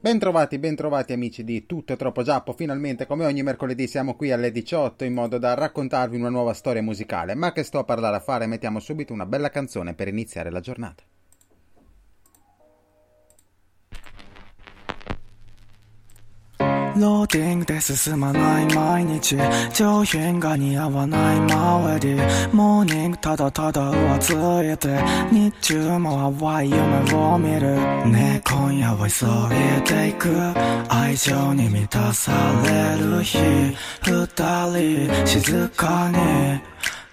Bentrovati, bentrovati amici di Tutto troppo giappo, finalmente come ogni mercoledì siamo qui alle 18 in modo da raccontarvi una nuova storia musicale, ma che sto a parlare a fare mettiamo subito una bella canzone per iniziare la giornata. ローティングで進まない毎日上品が似合わない周り。モーニングただただ浮ついて日中も淡い夢を見る。ねえ今夜は急いでいく。愛情に満たされる日。二人静かに。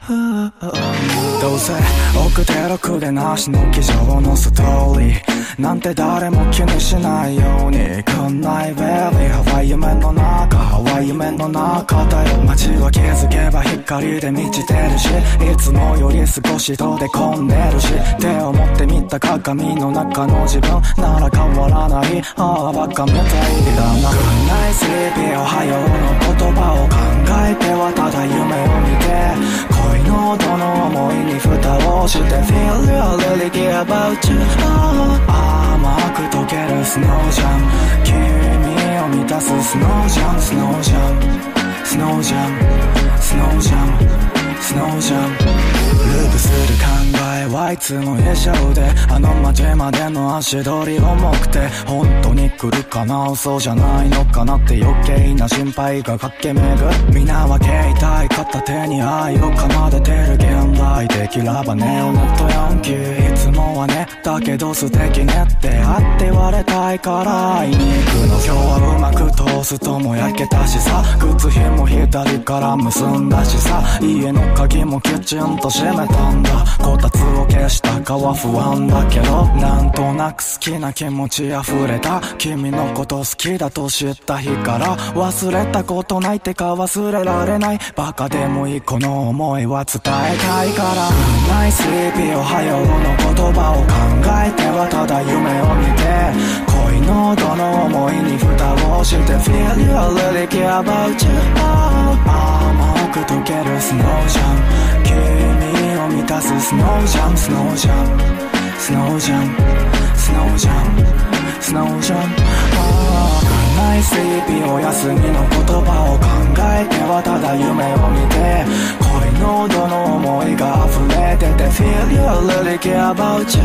どうせ奥手ろでなしの机上のストーリーなんて誰も気にしないようにこんなイベリーハワイ夢の中ハワイ夢の中だよ。街は気づけば光で満ちてるしいつもより少しとで込んでるし手を持ってみた鏡の中の自分なら変わらない。ああバカみたいだな。Good night sleepy おはようの言葉を考えてはただ夢を見て。恋のどの思いに蓋をして Feel real really care about you oh 甘く溶けるスノージャン。君を満たすスノージャン。スノージャン。スノージャン。スノージャン。スノージャン。ループする考えはいつも以上であの街までの足取り重くて本当に来るかな？そうじゃないのかなって余計な心配が駆け巡る。皆は携帯片手に愛を奏でてる現代的ラバネオネットヤンキーいつもはねだけど素敵ねって会って言われたいから会いに行くの今日はうまくトーストも焼けたしさ。靴ひも左から結んだしさ家の鍵もきちんと閉めたんだこたつを消したかは不安だけどなんとなく好きな気持ち溢れた君のこと好きだと知った日から忘れたことないってか忘れられない。バカでもいいこの思いは伝えたい。からナイスリーピーおはようの言葉を考えてはただ夢を見て恋のどの思いに蓋をして Feel you really care about you 甘く溶けるスノージャン。君を満たすスノージャン。スノージャン。スノージャン。スノージャン。スノージャン。ないスリーピーお休みの言葉を考えてはただ夢を見て恋のどの思いが溢れてて Feel you really care about you.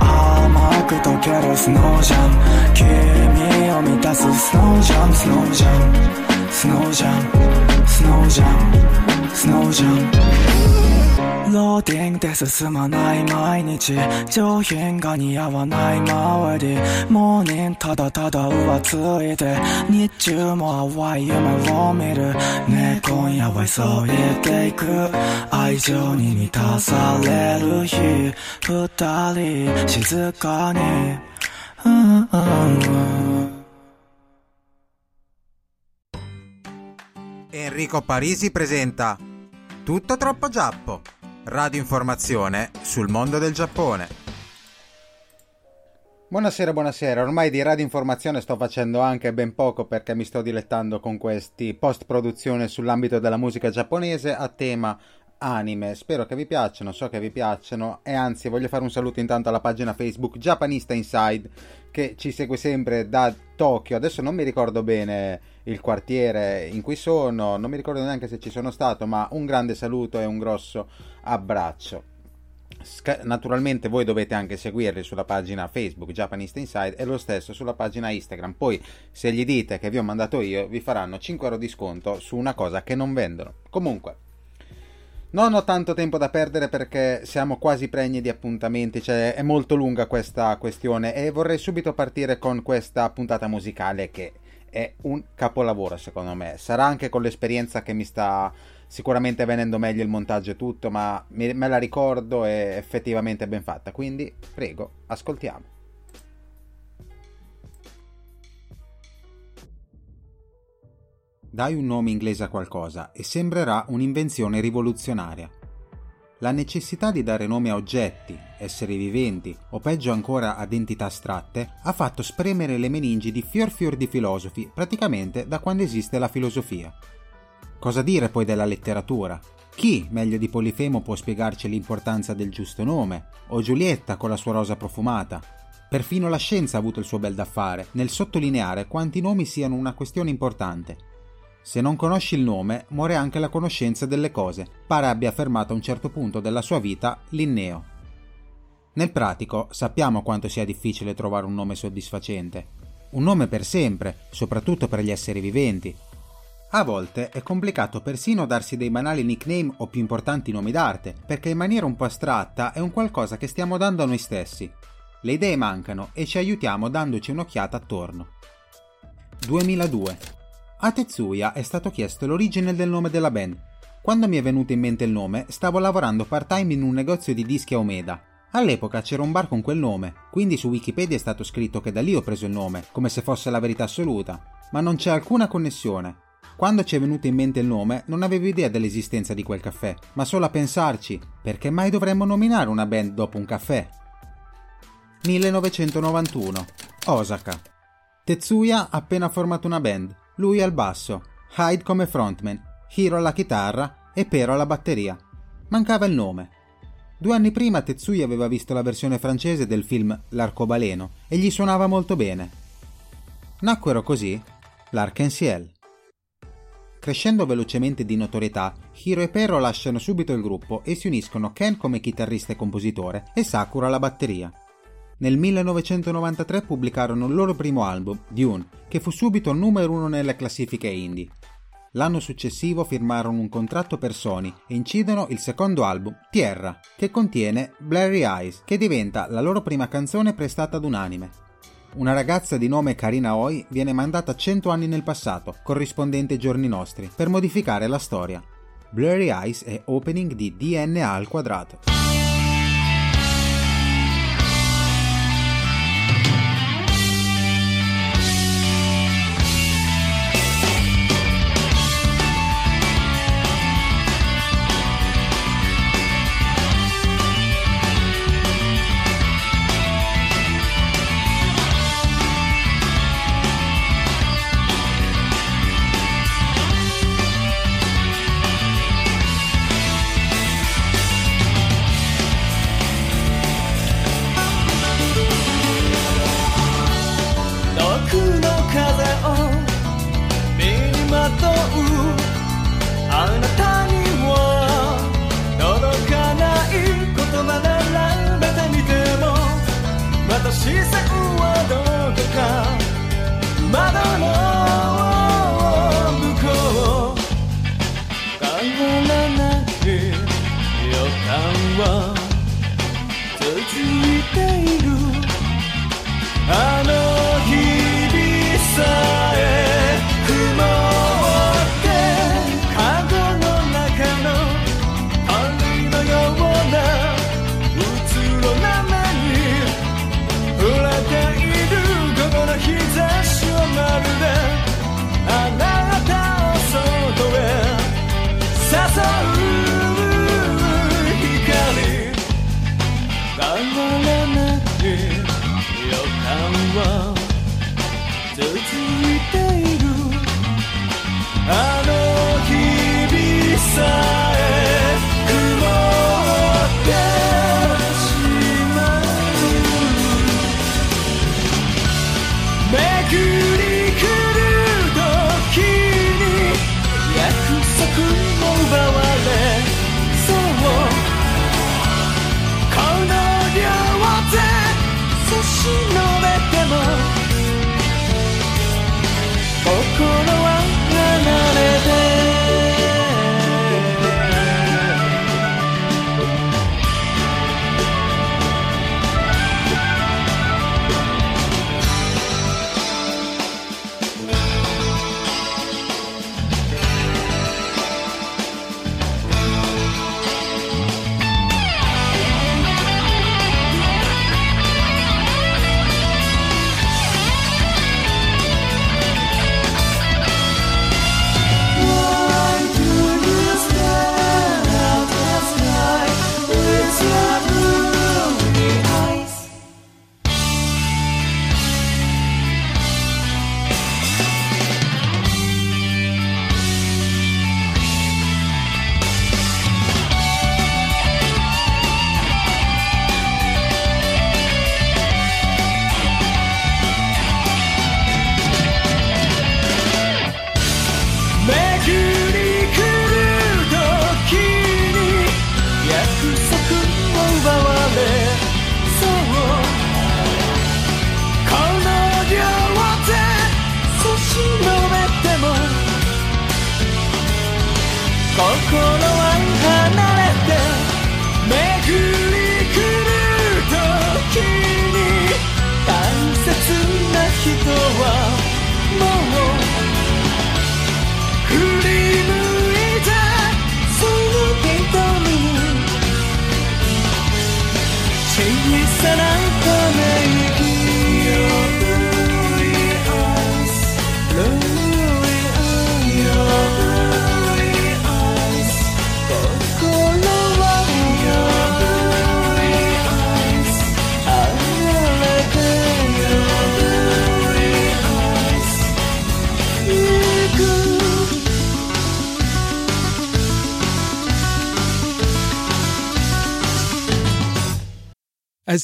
甘く溶けるスノージャン。君を満たすスノージャン。スノージャン。スノージャン。スノージャン。スノージャン。ローディングで進まない毎日上品が似合わない周りモーニングただただ浮ついて日中も淡い夢を見る。ねえ今夜は急いでいく。愛情に満たされる日二人静かに。うんうんうん Enrico Parisi presenta Tutto troppo giappo, radio informazione sul mondo del Giappone. Buonasera, buonasera. Ormai di radio informazione sto facendo anche ben poco perché mi sto dilettando con questi post produzione sull'ambito della musica giapponese a tema anime. Spero che vi piacciono, so che vi piacciono e anzi voglio fare un saluto intanto alla pagina Facebook Japanista Inside che ci segue sempre da Tokyo. Adesso non mi ricordo bene il quartiere in cui sono, non mi ricordo neanche se ci sono stato, ma un grande saluto e un grosso abbraccio. naturalmente voi dovete anche seguirli sulla pagina Facebook Japanese Inside e lo stesso sulla pagina Instagram. Poi se gli dite che vi ho mandato io vi faranno 5 euro di sconto su una cosa che non vendono. Comunque, non ho tanto tempo da perdere perché siamo quasi pregni di appuntamenti, cioè è molto lunga questa questione e vorrei subito partire con questa puntata musicale che è un capolavoro secondo me. Sarà anche con l'esperienza che mi sta sicuramente venendo meglio il montaggio e tutto, ma me la ricordo e effettivamente ben fatta, quindi prego, ascoltiamo. Dai un nome inglese a qualcosa e sembrerà un'invenzione rivoluzionaria. La necessità di dare nome a oggetti, esseri viventi o peggio ancora ad entità astratte ha fatto spremere le meningi di fior fior di filosofi praticamente da quando esiste la filosofia. Cosa dire poi della letteratura? Chi, meglio di Polifemo, può spiegarci l'importanza del giusto nome? O Giulietta con la sua rosa profumata? Perfino la scienza ha avuto il suo bel da fare nel sottolineare quanti nomi siano una questione importante. Se non conosci il nome, muore anche la conoscenza delle cose, pare abbia affermato a un certo punto della sua vita Linneo. Nel pratico sappiamo quanto sia difficile trovare un nome soddisfacente. Un nome per sempre, soprattutto per gli esseri viventi, a volte è complicato persino darsi dei banali nickname o più importanti nomi d'arte, perché in maniera un po' astratta è un qualcosa che stiamo dando a noi stessi. Le idee mancano e ci aiutiamo dandoci un'occhiata attorno. 2002. A Tetsuya è stato chiesto l'origine del nome della band. Quando mi è venuto in mente il nome, stavo lavorando part-time in un negozio di dischi a Omeda. All'epoca c'era un bar con quel nome, quindi su Wikipedia è stato scritto che da lì ho preso il nome, come se fosse la verità assoluta. Ma non c'è alcuna connessione, quando ci è venuto in mente il nome, non avevo idea dell'esistenza di quel caffè, ma solo a pensarci, perché mai dovremmo nominare una band dopo un caffè? 1991. Osaka. Tetsuya ha appena formato una band, lui al basso, Hyde come frontman, Hiro alla chitarra e Pero alla batteria. Mancava il nome. Due anni prima Tetsuya aveva visto la versione francese del film L'arcobaleno e gli suonava molto bene. Nacquero così l'Arc-en-Ciel. Crescendo velocemente di notorietà, Hiro e Pero lasciano subito il gruppo e si uniscono Ken come chitarrista e compositore e Sakura alla batteria. Nel 1993 pubblicarono il loro primo album, Dune, che fu subito numero uno nelle classifiche indie. L'anno successivo firmarono un contratto per Sony e incidono il secondo album, Tierra, che contiene Blurry Eyes, che diventa la loro prima canzone prestata ad un anime. Una ragazza di nome Karina Oi viene mandata 100 anni nel passato, corrispondente ai giorni nostri, per modificare la storia. Blurry Eyes è opening di DNA al quadrato.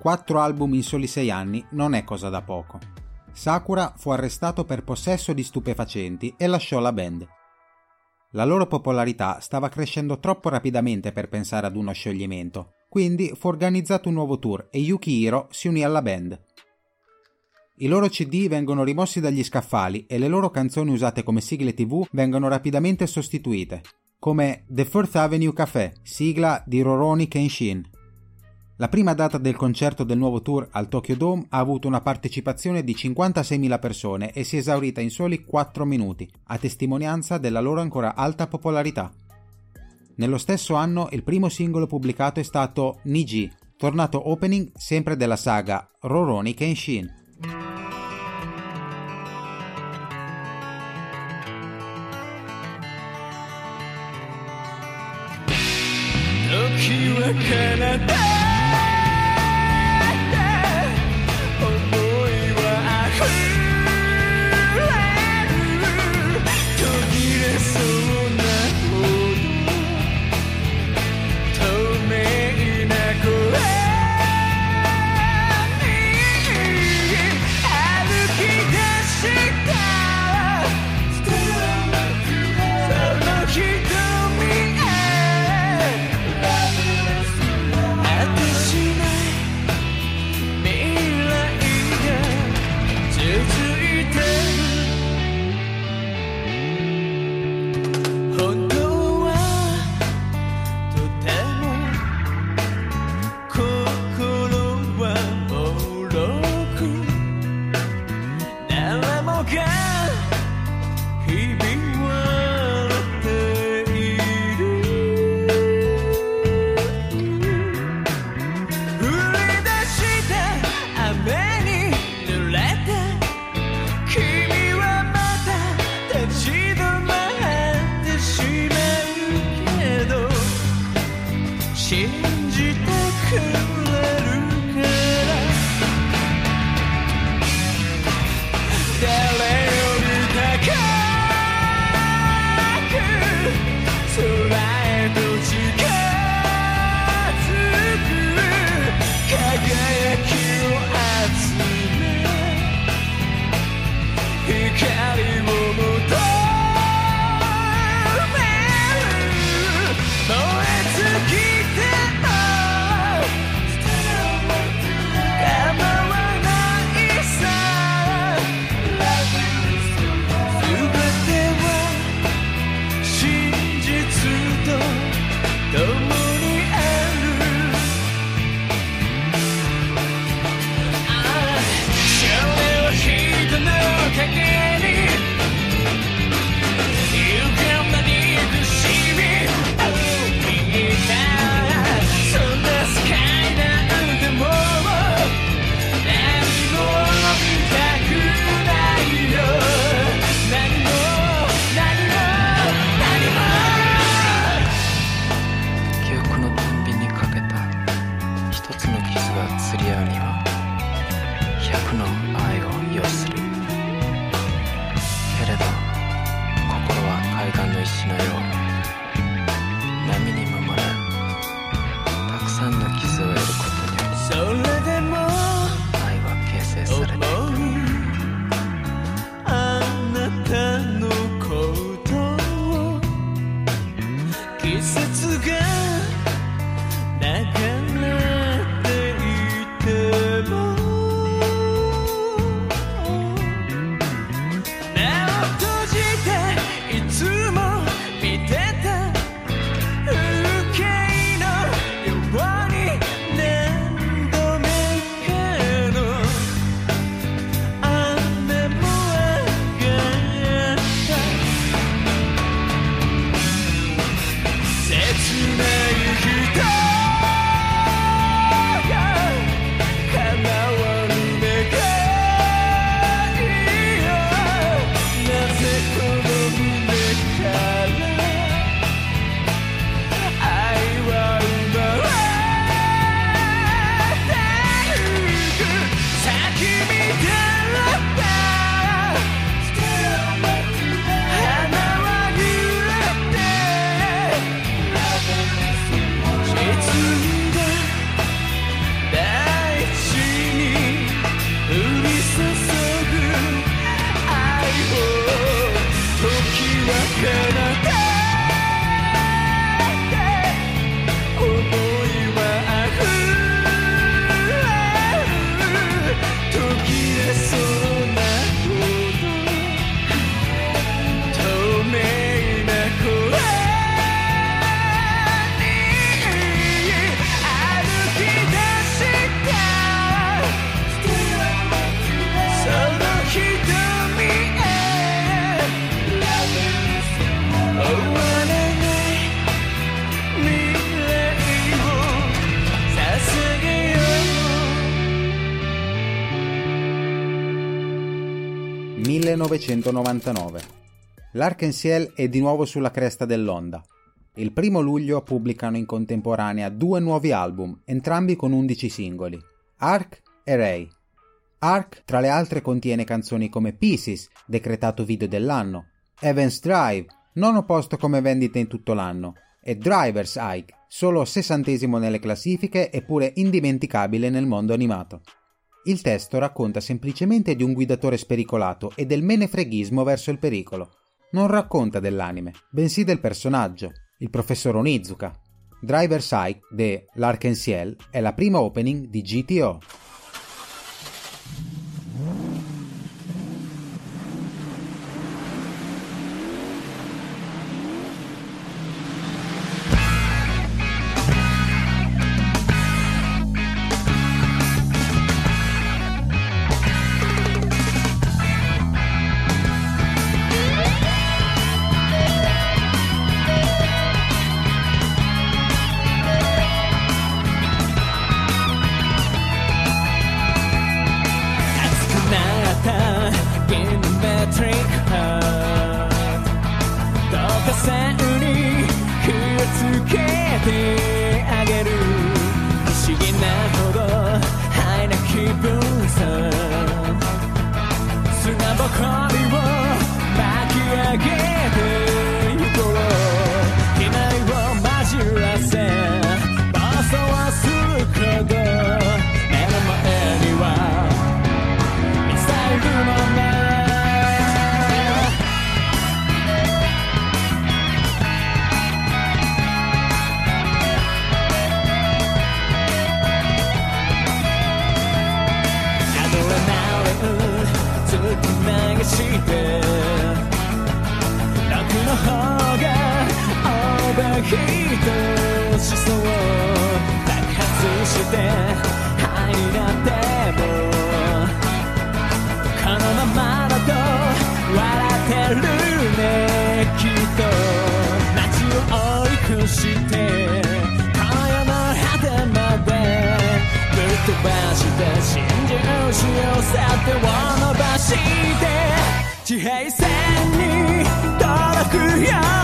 Quattro album in soli sei anni non è cosa da poco. Sakura fu arrestato per possesso di stupefacenti e lasciò la band. La loro popolarità stava crescendo troppo rapidamente per pensare ad uno scioglimento, quindi fu organizzato un nuovo tour e Yukihiro si unì alla band. I loro CD vengono rimossi dagli scaffali e le loro canzoni usate come sigle tv vengono rapidamente sostituite, come The Fourth Avenue Café, sigla di Roroni Kenshin. La prima data del concerto del nuovo tour al Tokyo Dome ha avuto una partecipazione di 56.000 persone e si è esaurita in soli 4 minuti, a testimonianza della loro ancora alta popolarità. Nello stesso anno il primo singolo pubblicato è stato Niji, tornato opening sempre della saga Roroni Kenshin. 時は again. 1999. L'Arc-en-Ciel è di nuovo sulla cresta dell'onda. Il primo luglio pubblicano in contemporanea due nuovi album, entrambi con 11 singoli, Ark e Ray. Ark, tra le altre, contiene canzoni come Pieces, decretato video dell'anno, Evans Drive, nono posto come vendita in tutto l'anno, e Driver's Ike, solo sessantesimo nelle classifiche eppure indimenticabile nel mondo animato. Il testo racconta semplicemente di un guidatore spericolato e del menefreghismo verso il pericolo. Non racconta dell'anime, bensì del personaggio, il professor Onizuka. Driver's Eye de L'Arc en Ciel è la prima opening di GTO. して今夜の果てまでぶっ飛ばして真珠しようさ手を伸ばして地平線に届くよ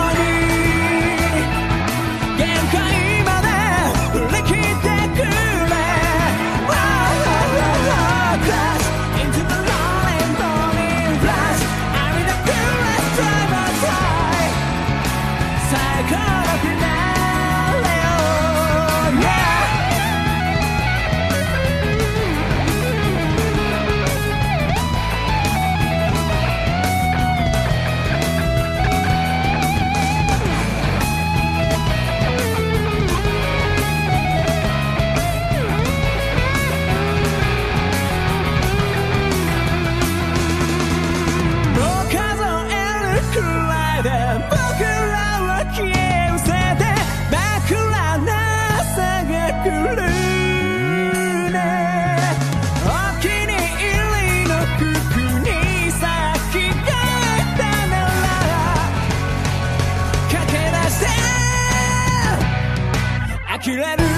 れる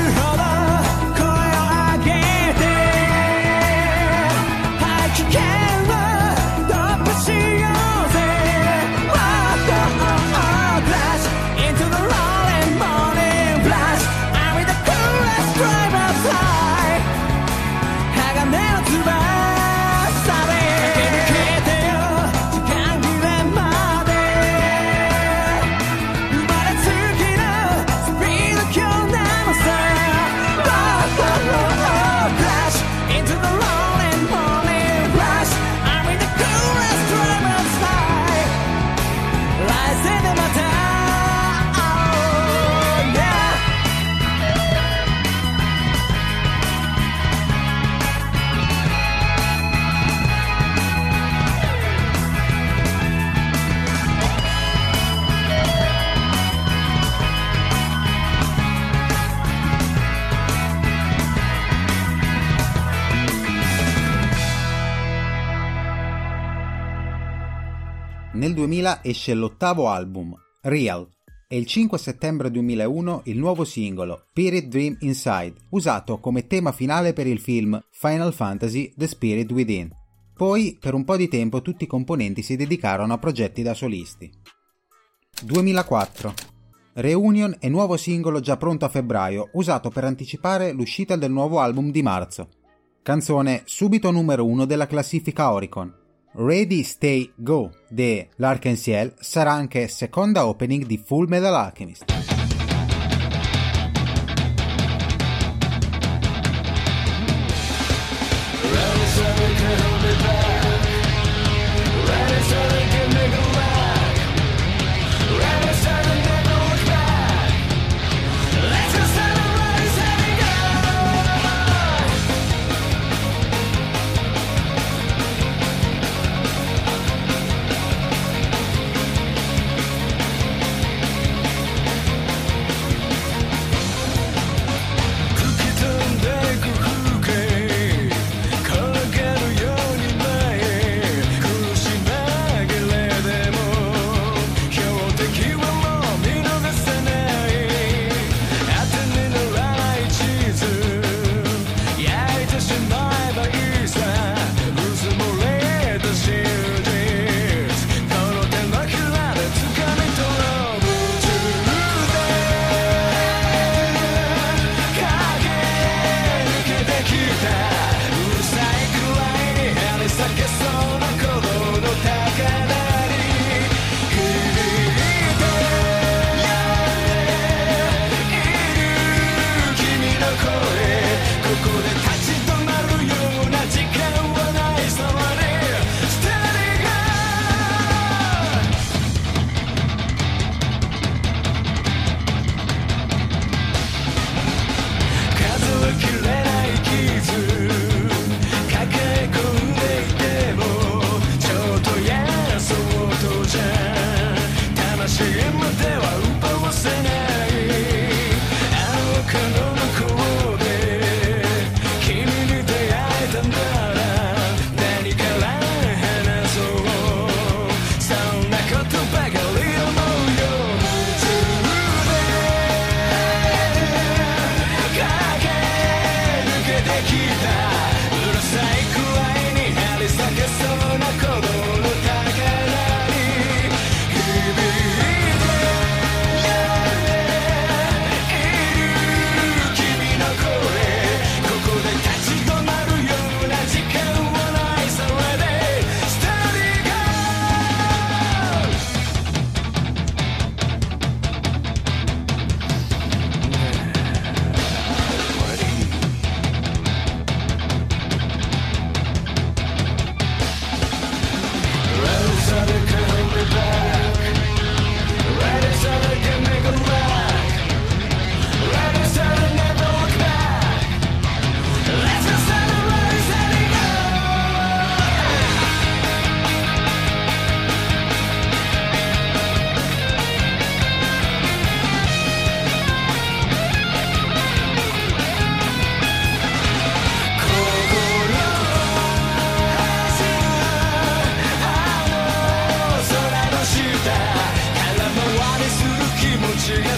2000 esce l'ottavo album, Real, e il 5 settembre 2001 il nuovo singolo, Spirit Dream Inside, usato come tema finale per il film Final Fantasy The Spirit Within. Poi, per un po' di tempo, tutti i componenti si dedicarono a progetti da solisti. 2004 Reunion e nuovo singolo già pronto a febbraio, usato per anticipare l'uscita del nuovo album di marzo. Canzone subito numero 1 della classifica Oricon. Ready Stay Go de L'Arc-en-Ciel sarà anche seconda opening di Full Metal Alchemist.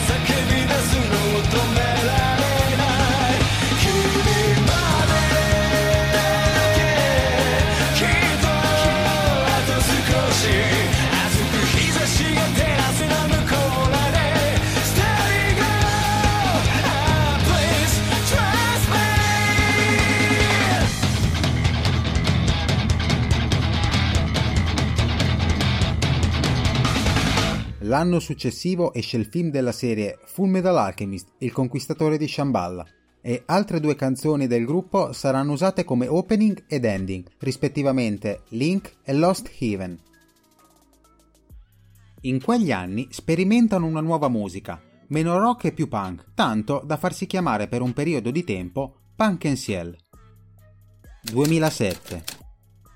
as I can. L'anno successivo esce il film della serie Full Metal Alchemist, Il conquistatore di Shambhala, e altre due canzoni del gruppo saranno usate come opening ed ending, rispettivamente Link e Lost Heaven. In quegli anni sperimentano una nuova musica, meno rock e più punk, tanto da farsi chiamare per un periodo di tempo Punk and Ciel. 2007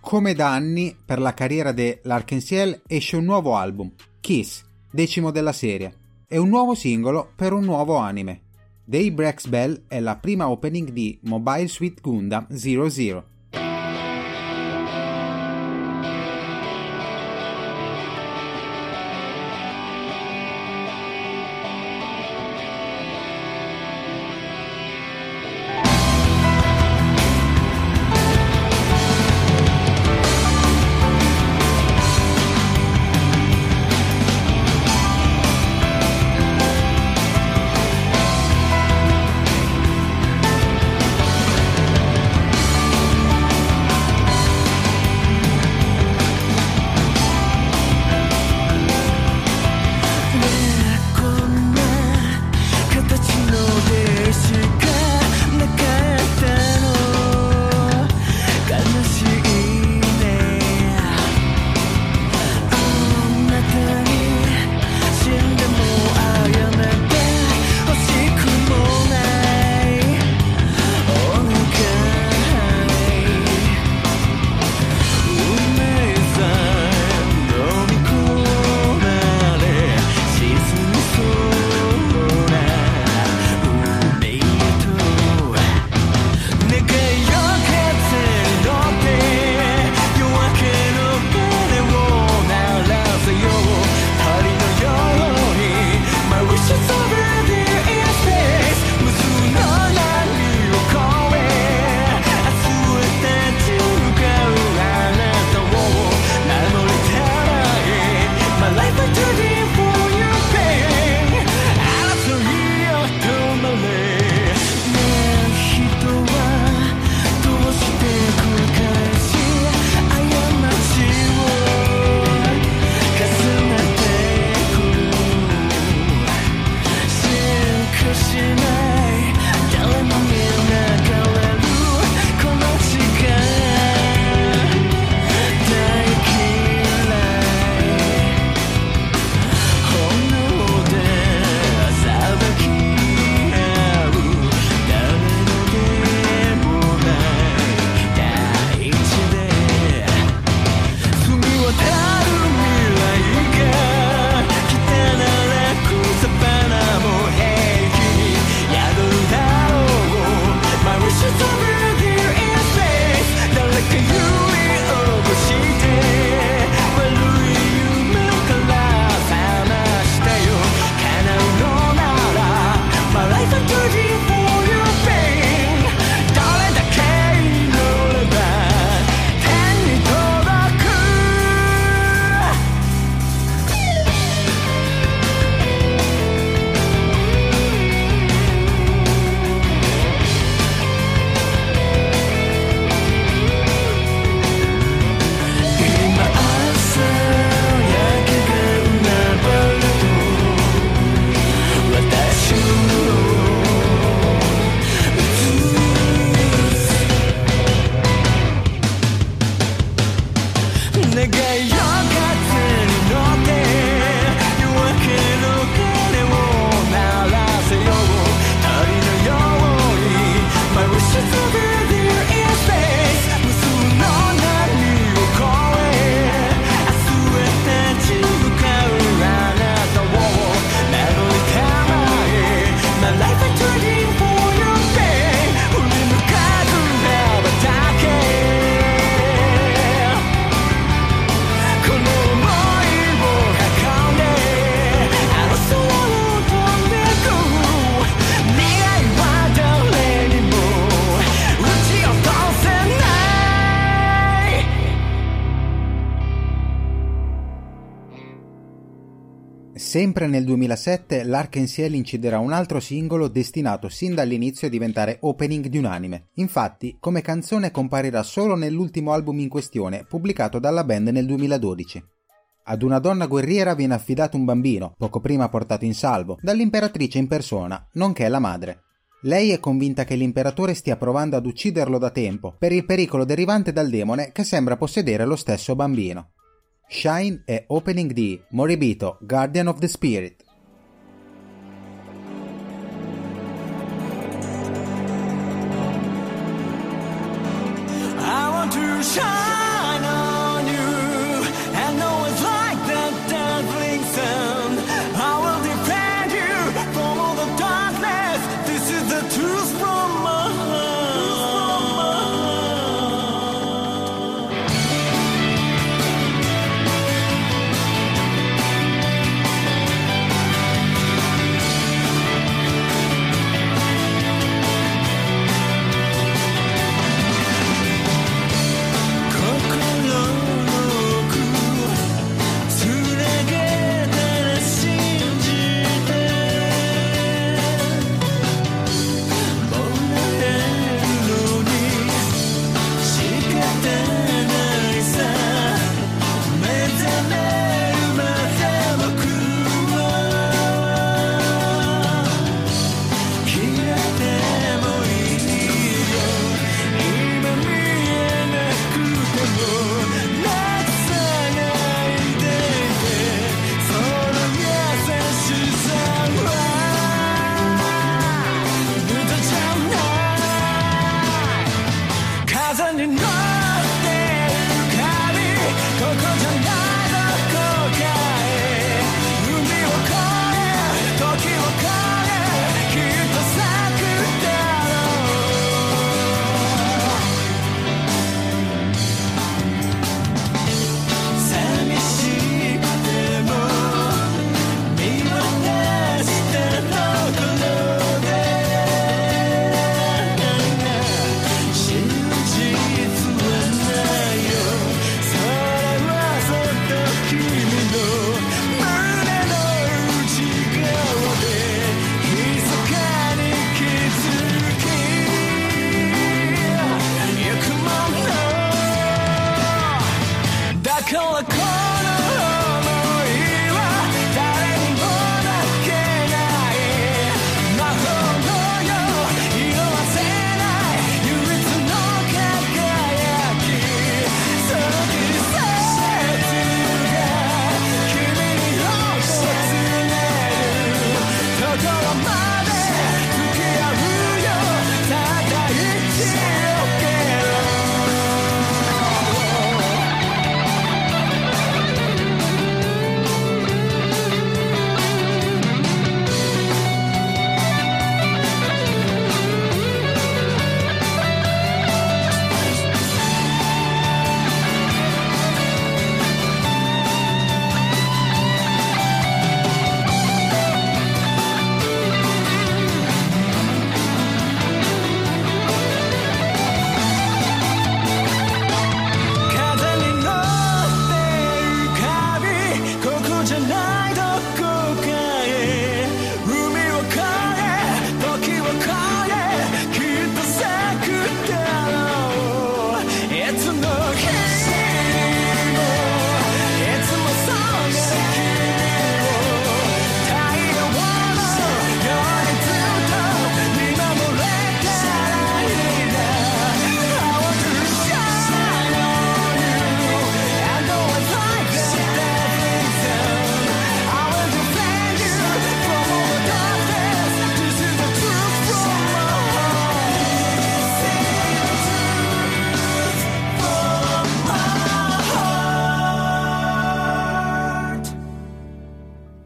Come da anni, per la carriera dell'Arkensiel esce un nuovo album, Kiss, decimo della serie, e un nuovo singolo per un nuovo anime. Daybreak's Bell è la prima opening di Mobile Suit Gundam 00. Sempre nel 2007 l'Arkensiel inciderà un altro singolo destinato sin dall'inizio a diventare opening di un anime. Infatti, come canzone comparirà solo nell'ultimo album in questione, pubblicato dalla band nel 2012. Ad una donna guerriera viene affidato un bambino, poco prima portato in salvo, dall'imperatrice in persona, nonché la madre. Lei è convinta che l'imperatore stia provando ad ucciderlo da tempo, per il pericolo derivante dal demone che sembra possedere lo stesso bambino. Shine è opening di Moribito, Guardian of the Spirit. I want to shine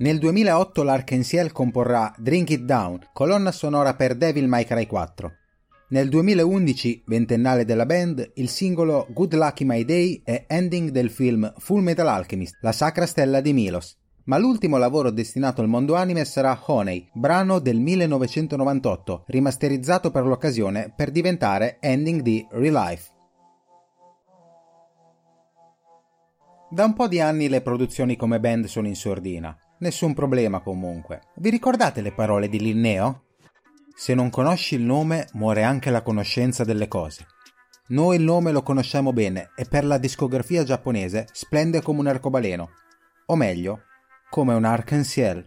Nel 2008 l'Arkensiel comporrà Drink It Down, colonna sonora per Devil May Cry 4. Nel 2011, ventennale della band, il singolo Good Lucky My Day è ending del film Full Metal Alchemist, la sacra stella di Milos. Ma l'ultimo lavoro destinato al mondo anime sarà Honey, brano del 1998, rimasterizzato per l'occasione per diventare ending di Relife. Da un po' di anni le produzioni come band sono in sordina. Nessun problema comunque. Vi ricordate le parole di Linneo? Se non conosci il nome, muore anche la conoscenza delle cose. Noi il nome lo conosciamo bene e per la discografia giapponese splende come un arcobaleno. o meglio, come un arc-en-ciel.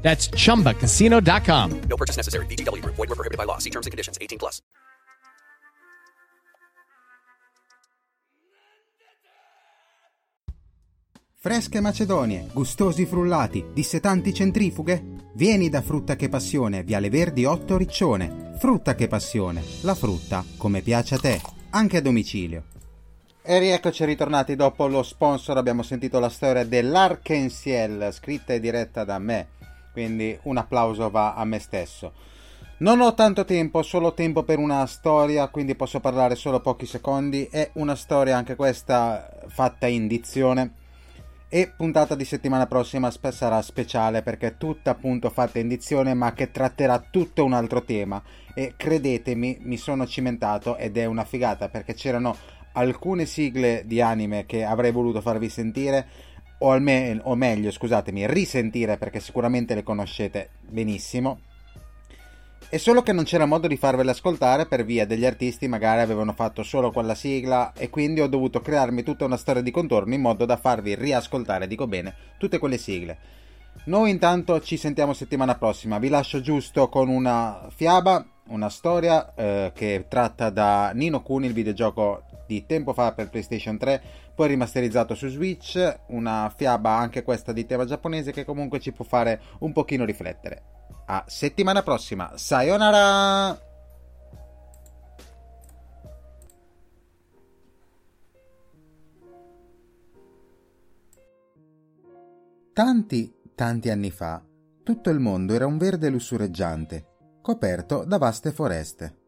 That's chumbacasino.com. No purchase necessary. Group. Void were prohibited by law. See terms and conditions. 18 plus. Fresche macedonie, gustosi frullati, dissetanti centrifughe? Vieni da Frutta che Passione, Viale Verdi 8 Riccione. Frutta che Passione, la frutta come piace a te, anche a domicilio. E rieccoci ritornati dopo lo sponsor, abbiamo sentito la storia dell'Arkensiel, scritta e diretta da me, quindi un applauso va a me stesso. Non ho tanto tempo, solo tempo per una storia, quindi posso parlare solo pochi secondi. È una storia anche questa fatta in dizione. E puntata di settimana prossima sarà speciale perché è tutta appunto fatta in dizione ma che tratterà tutto un altro tema. E credetemi, mi sono cimentato ed è una figata perché c'erano alcune sigle di anime che avrei voluto farvi sentire o, alme- o meglio, scusatemi, risentire perché sicuramente le conoscete benissimo. È solo che non c'era modo di farvele ascoltare per via degli artisti magari avevano fatto solo quella sigla e quindi ho dovuto crearmi tutta una storia di contorno in modo da farvi riascoltare, dico bene, tutte quelle sigle. Noi intanto ci sentiamo settimana prossima, vi lascio giusto con una fiaba, una storia eh, che tratta da Nino Kuni, il videogioco di tempo fa per PlayStation 3, poi rimasterizzato su Switch, una fiaba anche questa di tema giapponese che comunque ci può fare un pochino riflettere. A settimana prossima, sayonara! Tanti, tanti anni fa, tutto il mondo era un verde lussureggiante, coperto da vaste foreste.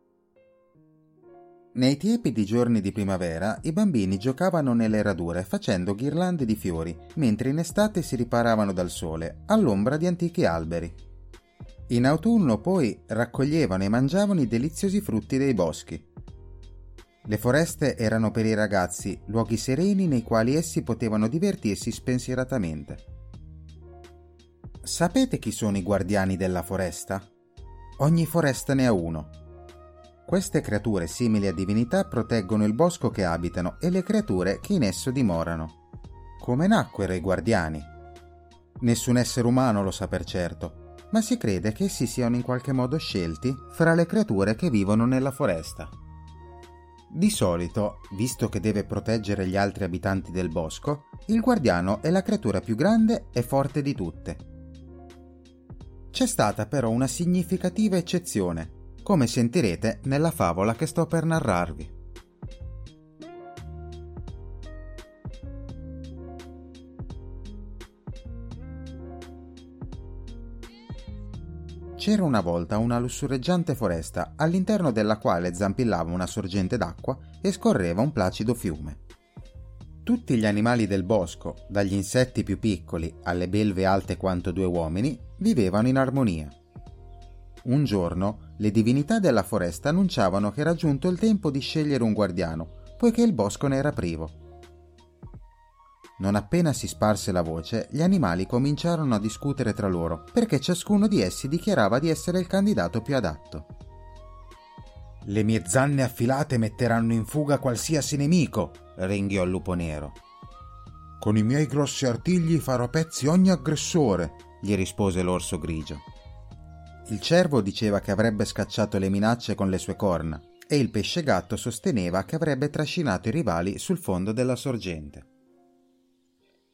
Nei tiepidi giorni di primavera i bambini giocavano nelle radure facendo ghirlande di fiori, mentre in estate si riparavano dal sole all'ombra di antichi alberi. In autunno poi raccoglievano e mangiavano i deliziosi frutti dei boschi. Le foreste erano per i ragazzi luoghi sereni nei quali essi potevano divertirsi spensieratamente. Sapete chi sono i guardiani della foresta? Ogni foresta ne ha uno. Queste creature simili a divinità proteggono il bosco che abitano e le creature che in esso dimorano. Come nacquero i guardiani? Nessun essere umano lo sa per certo, ma si crede che essi siano in qualche modo scelti fra le creature che vivono nella foresta. Di solito, visto che deve proteggere gli altri abitanti del bosco, il guardiano è la creatura più grande e forte di tutte. C'è stata però una significativa eccezione, come sentirete nella favola che sto per narrarvi. C'era una volta una lussureggiante foresta all'interno della quale zampillava una sorgente d'acqua e scorreva un placido fiume. Tutti gli animali del bosco, dagli insetti più piccoli alle belve alte quanto due uomini, vivevano in armonia. Un giorno le divinità della foresta annunciavano che era giunto il tempo di scegliere un guardiano, poiché il bosco ne era privo. Non appena si sparse la voce, gli animali cominciarono a discutere tra loro, perché ciascuno di essi dichiarava di essere il candidato più adatto. Le mie zanne affilate metteranno in fuga qualsiasi nemico, ringhiò il lupo nero. Con i miei grossi artigli farò pezzi ogni aggressore, gli rispose l'orso grigio. Il cervo diceva che avrebbe scacciato le minacce con le sue corna e il pesce gatto sosteneva che avrebbe trascinato i rivali sul fondo della sorgente.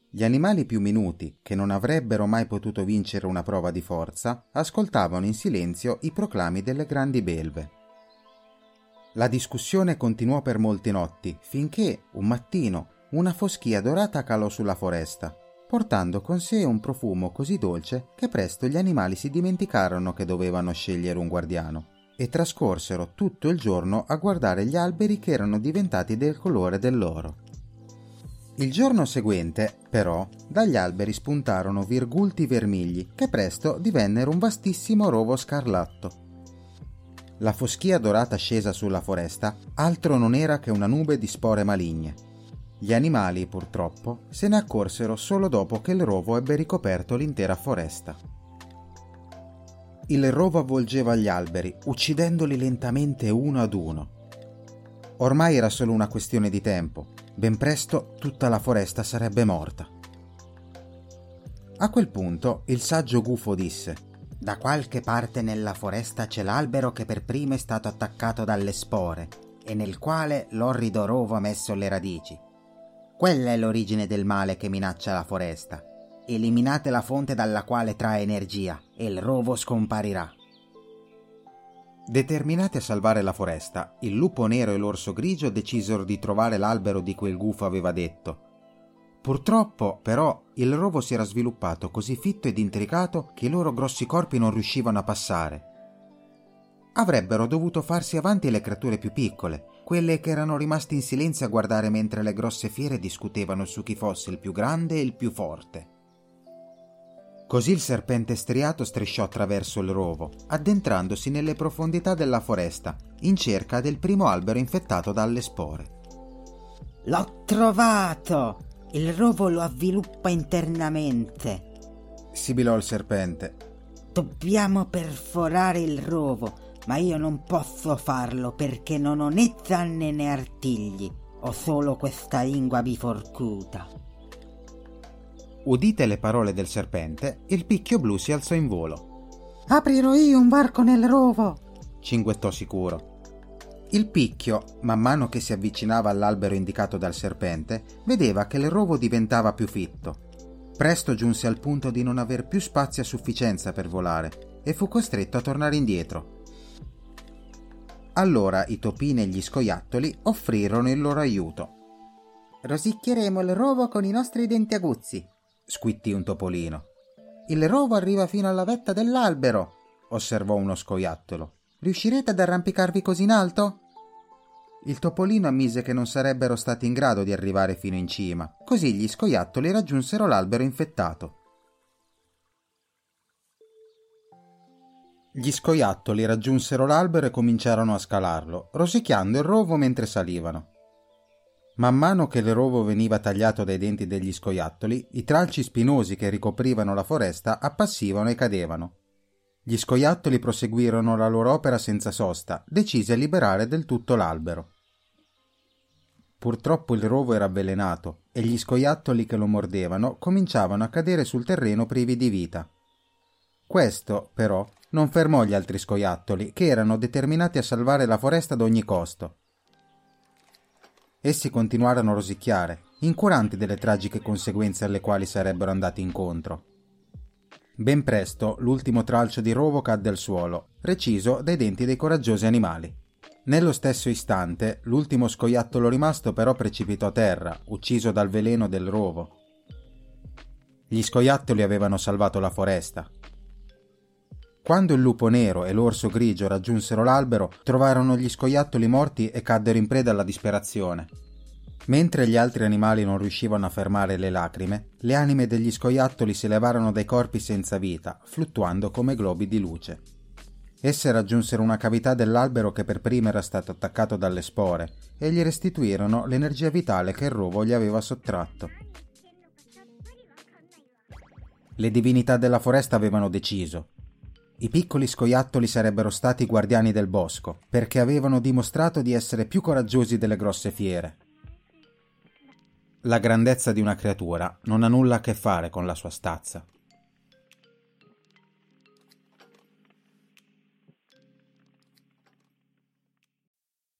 Gli animali più minuti, che non avrebbero mai potuto vincere una prova di forza, ascoltavano in silenzio i proclami delle grandi belve. La discussione continuò per molte notti, finché, un mattino, una foschia dorata calò sulla foresta, portando con sé un profumo così dolce che presto gli animali si dimenticarono che dovevano scegliere un guardiano e trascorsero tutto il giorno a guardare gli alberi che erano diventati del colore dell'oro. Il giorno seguente, però, dagli alberi spuntarono virgulti vermigli che presto divennero un vastissimo rovo scarlatto. La foschia dorata scesa sulla foresta altro non era che una nube di spore maligne. Gli animali, purtroppo, se ne accorsero solo dopo che il rovo ebbe ricoperto l'intera foresta. Il rovo avvolgeva gli alberi, uccidendoli lentamente uno ad uno. Ormai era solo una questione di tempo ben presto tutta la foresta sarebbe morta. A quel punto il saggio gufo disse Da qualche parte nella foresta c'è l'albero che per primo è stato attaccato dalle spore e nel quale l'orrido rovo ha messo le radici. Quella è l'origine del male che minaccia la foresta. Eliminate la fonte dalla quale trae energia e il rovo scomparirà. Determinati a salvare la foresta, il lupo nero e l'orso grigio decisero di trovare l'albero di cui il gufo aveva detto. Purtroppo, però, il rovo si era sviluppato così fitto ed intricato che i loro grossi corpi non riuscivano a passare. Avrebbero dovuto farsi avanti le creature più piccole, quelle che erano rimaste in silenzio a guardare mentre le grosse fiere discutevano su chi fosse il più grande e il più forte. Così il serpente striato strisciò attraverso il rovo, addentrandosi nelle profondità della foresta, in cerca del primo albero infettato dalle spore. L'ho trovato! Il rovo lo avviluppa internamente. Sibilò il serpente. Dobbiamo perforare il rovo, ma io non posso farlo perché non ho né zanne né artigli. Ho solo questa lingua biforcuta. Udite le parole del serpente, il picchio blu si alzò in volo. Aprirò io un varco nel rovo, cinguettò sicuro. Il picchio, man mano che si avvicinava all'albero indicato dal serpente, vedeva che il rovo diventava più fitto. Presto giunse al punto di non aver più spazio a sufficienza per volare e fu costretto a tornare indietro. Allora i topini e gli scoiattoli offrirono il loro aiuto. Rosicchieremo il rovo con i nostri denti aguzzi, squittì un topolino. Il rovo arriva fino alla vetta dell'albero, osservò uno scoiattolo. Riuscirete ad arrampicarvi così in alto? Il topolino ammise che non sarebbero stati in grado di arrivare fino in cima, così gli scoiattoli raggiunsero l'albero infettato. Gli scoiattoli raggiunsero l'albero e cominciarono a scalarlo, rosicchiando il rovo mentre salivano. Man mano che il rovo veniva tagliato dai denti degli scoiattoli, i tralci spinosi che ricoprivano la foresta appassivano e cadevano. Gli scoiattoli proseguirono la loro opera senza sosta, decisi a liberare del tutto l'albero. Purtroppo il rovo era avvelenato e gli scoiattoli che lo mordevano cominciavano a cadere sul terreno privi di vita. Questo, però, non fermò gli altri scoiattoli, che erano determinati a salvare la foresta ad ogni costo. Essi continuarono a rosicchiare, incuranti delle tragiche conseguenze alle quali sarebbero andati incontro. Ben presto l'ultimo tralcio di rovo cadde al suolo, reciso dai denti dei coraggiosi animali. Nello stesso istante, l'ultimo scoiattolo rimasto però precipitò a terra, ucciso dal veleno del rovo. Gli scoiattoli avevano salvato la foresta. Quando il lupo nero e l'orso grigio raggiunsero l'albero, trovarono gli scoiattoli morti e caddero in preda alla disperazione. Mentre gli altri animali non riuscivano a fermare le lacrime, le anime degli scoiattoli si levarono dai corpi senza vita, fluttuando come globi di luce. Esse raggiunsero una cavità dell'albero che per prima era stato attaccato dalle spore e gli restituirono l'energia vitale che il rovo gli aveva sottratto. Le divinità della foresta avevano deciso. I piccoli scoiattoli sarebbero stati guardiani del bosco, perché avevano dimostrato di essere più coraggiosi delle grosse fiere. La grandezza di una creatura non ha nulla a che fare con la sua stazza.